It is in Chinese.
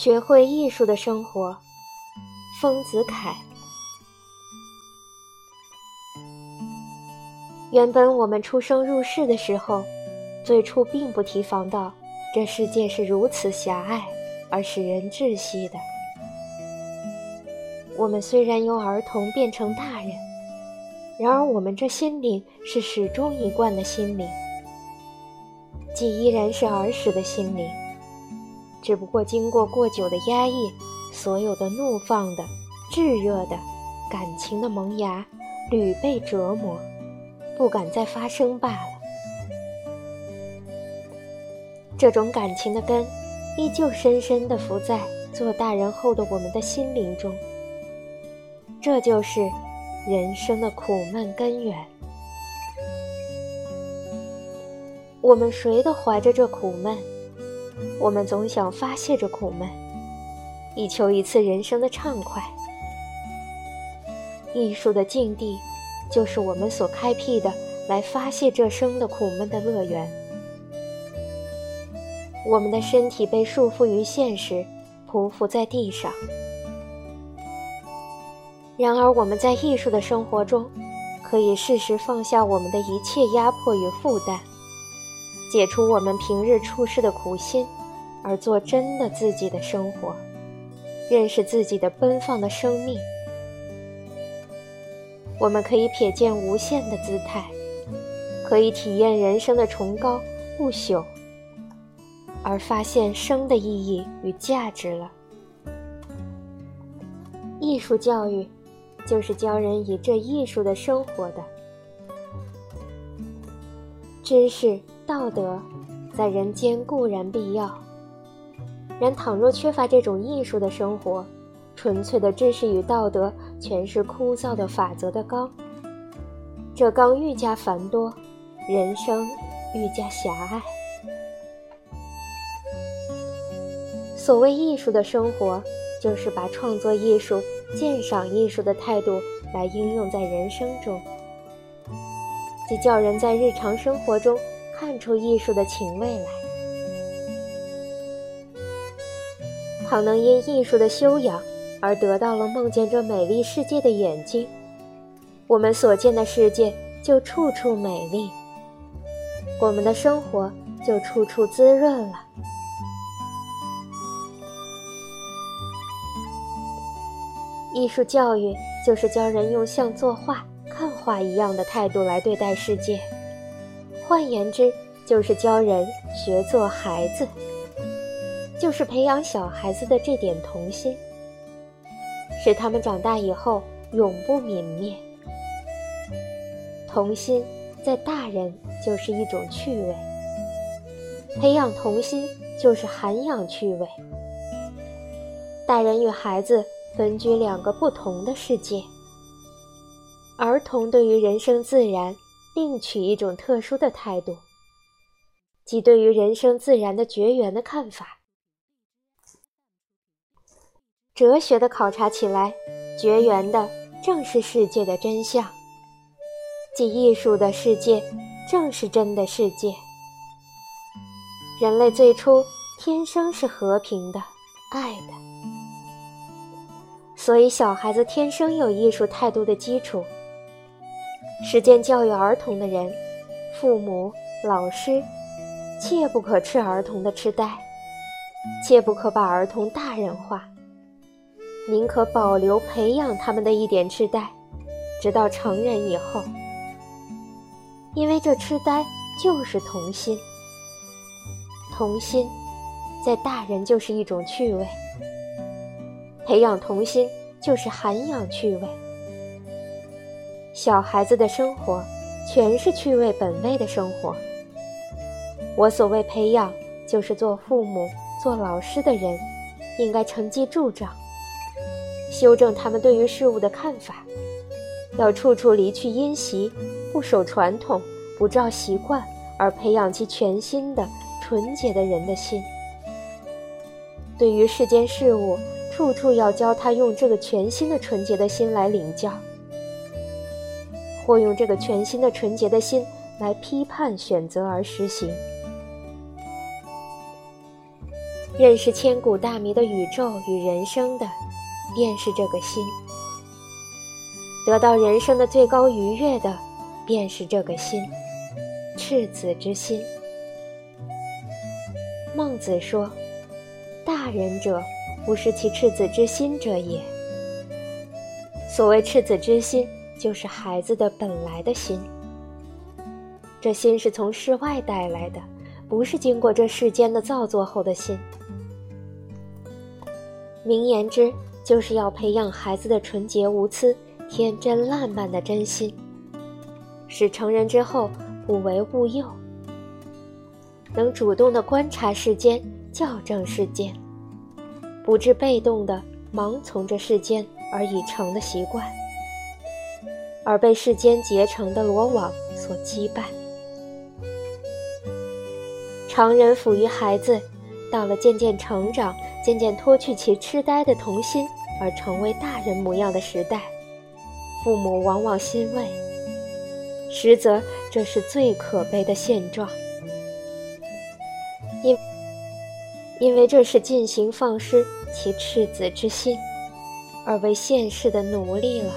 学会艺术的生活，丰子恺。原本我们出生入世的时候，最初并不提防到这世界是如此狭隘而使人窒息的。我们虽然由儿童变成大人，然而我们这心灵是始终一贯的心灵，既依然是儿时的心灵，只不过经过过久的压抑，所有的怒放的、炙热的感情的萌芽屡被折磨。不敢再发声罢了。这种感情的根，依旧深深地伏在做大人后的我们的心灵中。这就是人生的苦闷根源。我们谁都怀着这苦闷，我们总想发泄着苦闷，以求一次人生的畅快。艺术的境地。就是我们所开辟的来发泄这生的苦闷的乐园。我们的身体被束缚于现实，匍匐在地上。然而，我们在艺术的生活中，可以适时放下我们的一切压迫与负担，解除我们平日处事的苦心，而做真的自己的生活，认识自己的奔放的生命。我们可以瞥见无限的姿态，可以体验人生的崇高不朽，而发现生的意义与价值了。艺术教育，就是教人以这艺术的生活的。知识、道德，在人间固然必要，然倘若缺乏这种艺术的生活，纯粹的知识与道德，全是枯燥的法则的纲。这纲愈加繁多，人生愈加狭隘。所谓艺术的生活，就是把创作艺术、鉴赏艺术的态度来应用在人生中，即叫人在日常生活中看出艺术的情味来。倘能因艺术的修养，而得到了梦见这美丽世界的眼睛，我们所见的世界就处处美丽，我们的生活就处处滋润了。艺术教育就是教人用像作画、看画一样的态度来对待世界，换言之，就是教人学做孩子，就是培养小孩子的这点童心。使他们长大以后永不泯灭。童心在大人就是一种趣味，培养童心就是涵养趣味。大人与孩子分居两个不同的世界，儿童对于人生自然另取一种特殊的态度，即对于人生自然的绝缘的看法。哲学的考察起来，绝缘的正是世界的真相；即艺术的世界，正是真的世界。人类最初天生是和平的、爱的，所以小孩子天生有艺术态度的基础。实践教育儿童的人，父母、老师，切不可吃儿童的痴呆，切不可把儿童大人化。宁可保留培养他们的一点痴呆，直到成人以后，因为这痴呆就是童心。童心，在大人就是一种趣味。培养童心就是涵养趣味。小孩子的生活，全是趣味本位的生活。我所谓培养，就是做父母、做老师的人，应该承继助长。修正他们对于事物的看法，要处处离去因习，不守传统，不照习惯，而培养其全新的、纯洁的人的心。对于世间事物，处处要教他用这个全新的、纯洁的心来领教，或用这个全新的、纯洁的心来批判、选择而实行。认识千古大迷的宇宙与人生的，便是这个心；得到人生的最高愉悦的，便是这个心——赤子之心。孟子说：“大人者，不失其赤子之心者也。”所谓赤子之心，就是孩子的本来的心。这心是从世外带来的，不是经过这世间的造作后的心。名言之，就是要培养孩子的纯洁无私、天真烂漫的真心，使成人之后不为物诱，能主动的观察世间、校正世间，不致被动的盲从着世间。而已成的习惯，而被世间结成的罗网所羁绊。常人抚育孩子，到了渐渐成长、渐渐脱去其痴呆的童心，而成为大人模样的时代，父母往往欣慰，实则这是最可悲的现状，因因为这是进行放失其赤子之心。而为现世的奴隶了。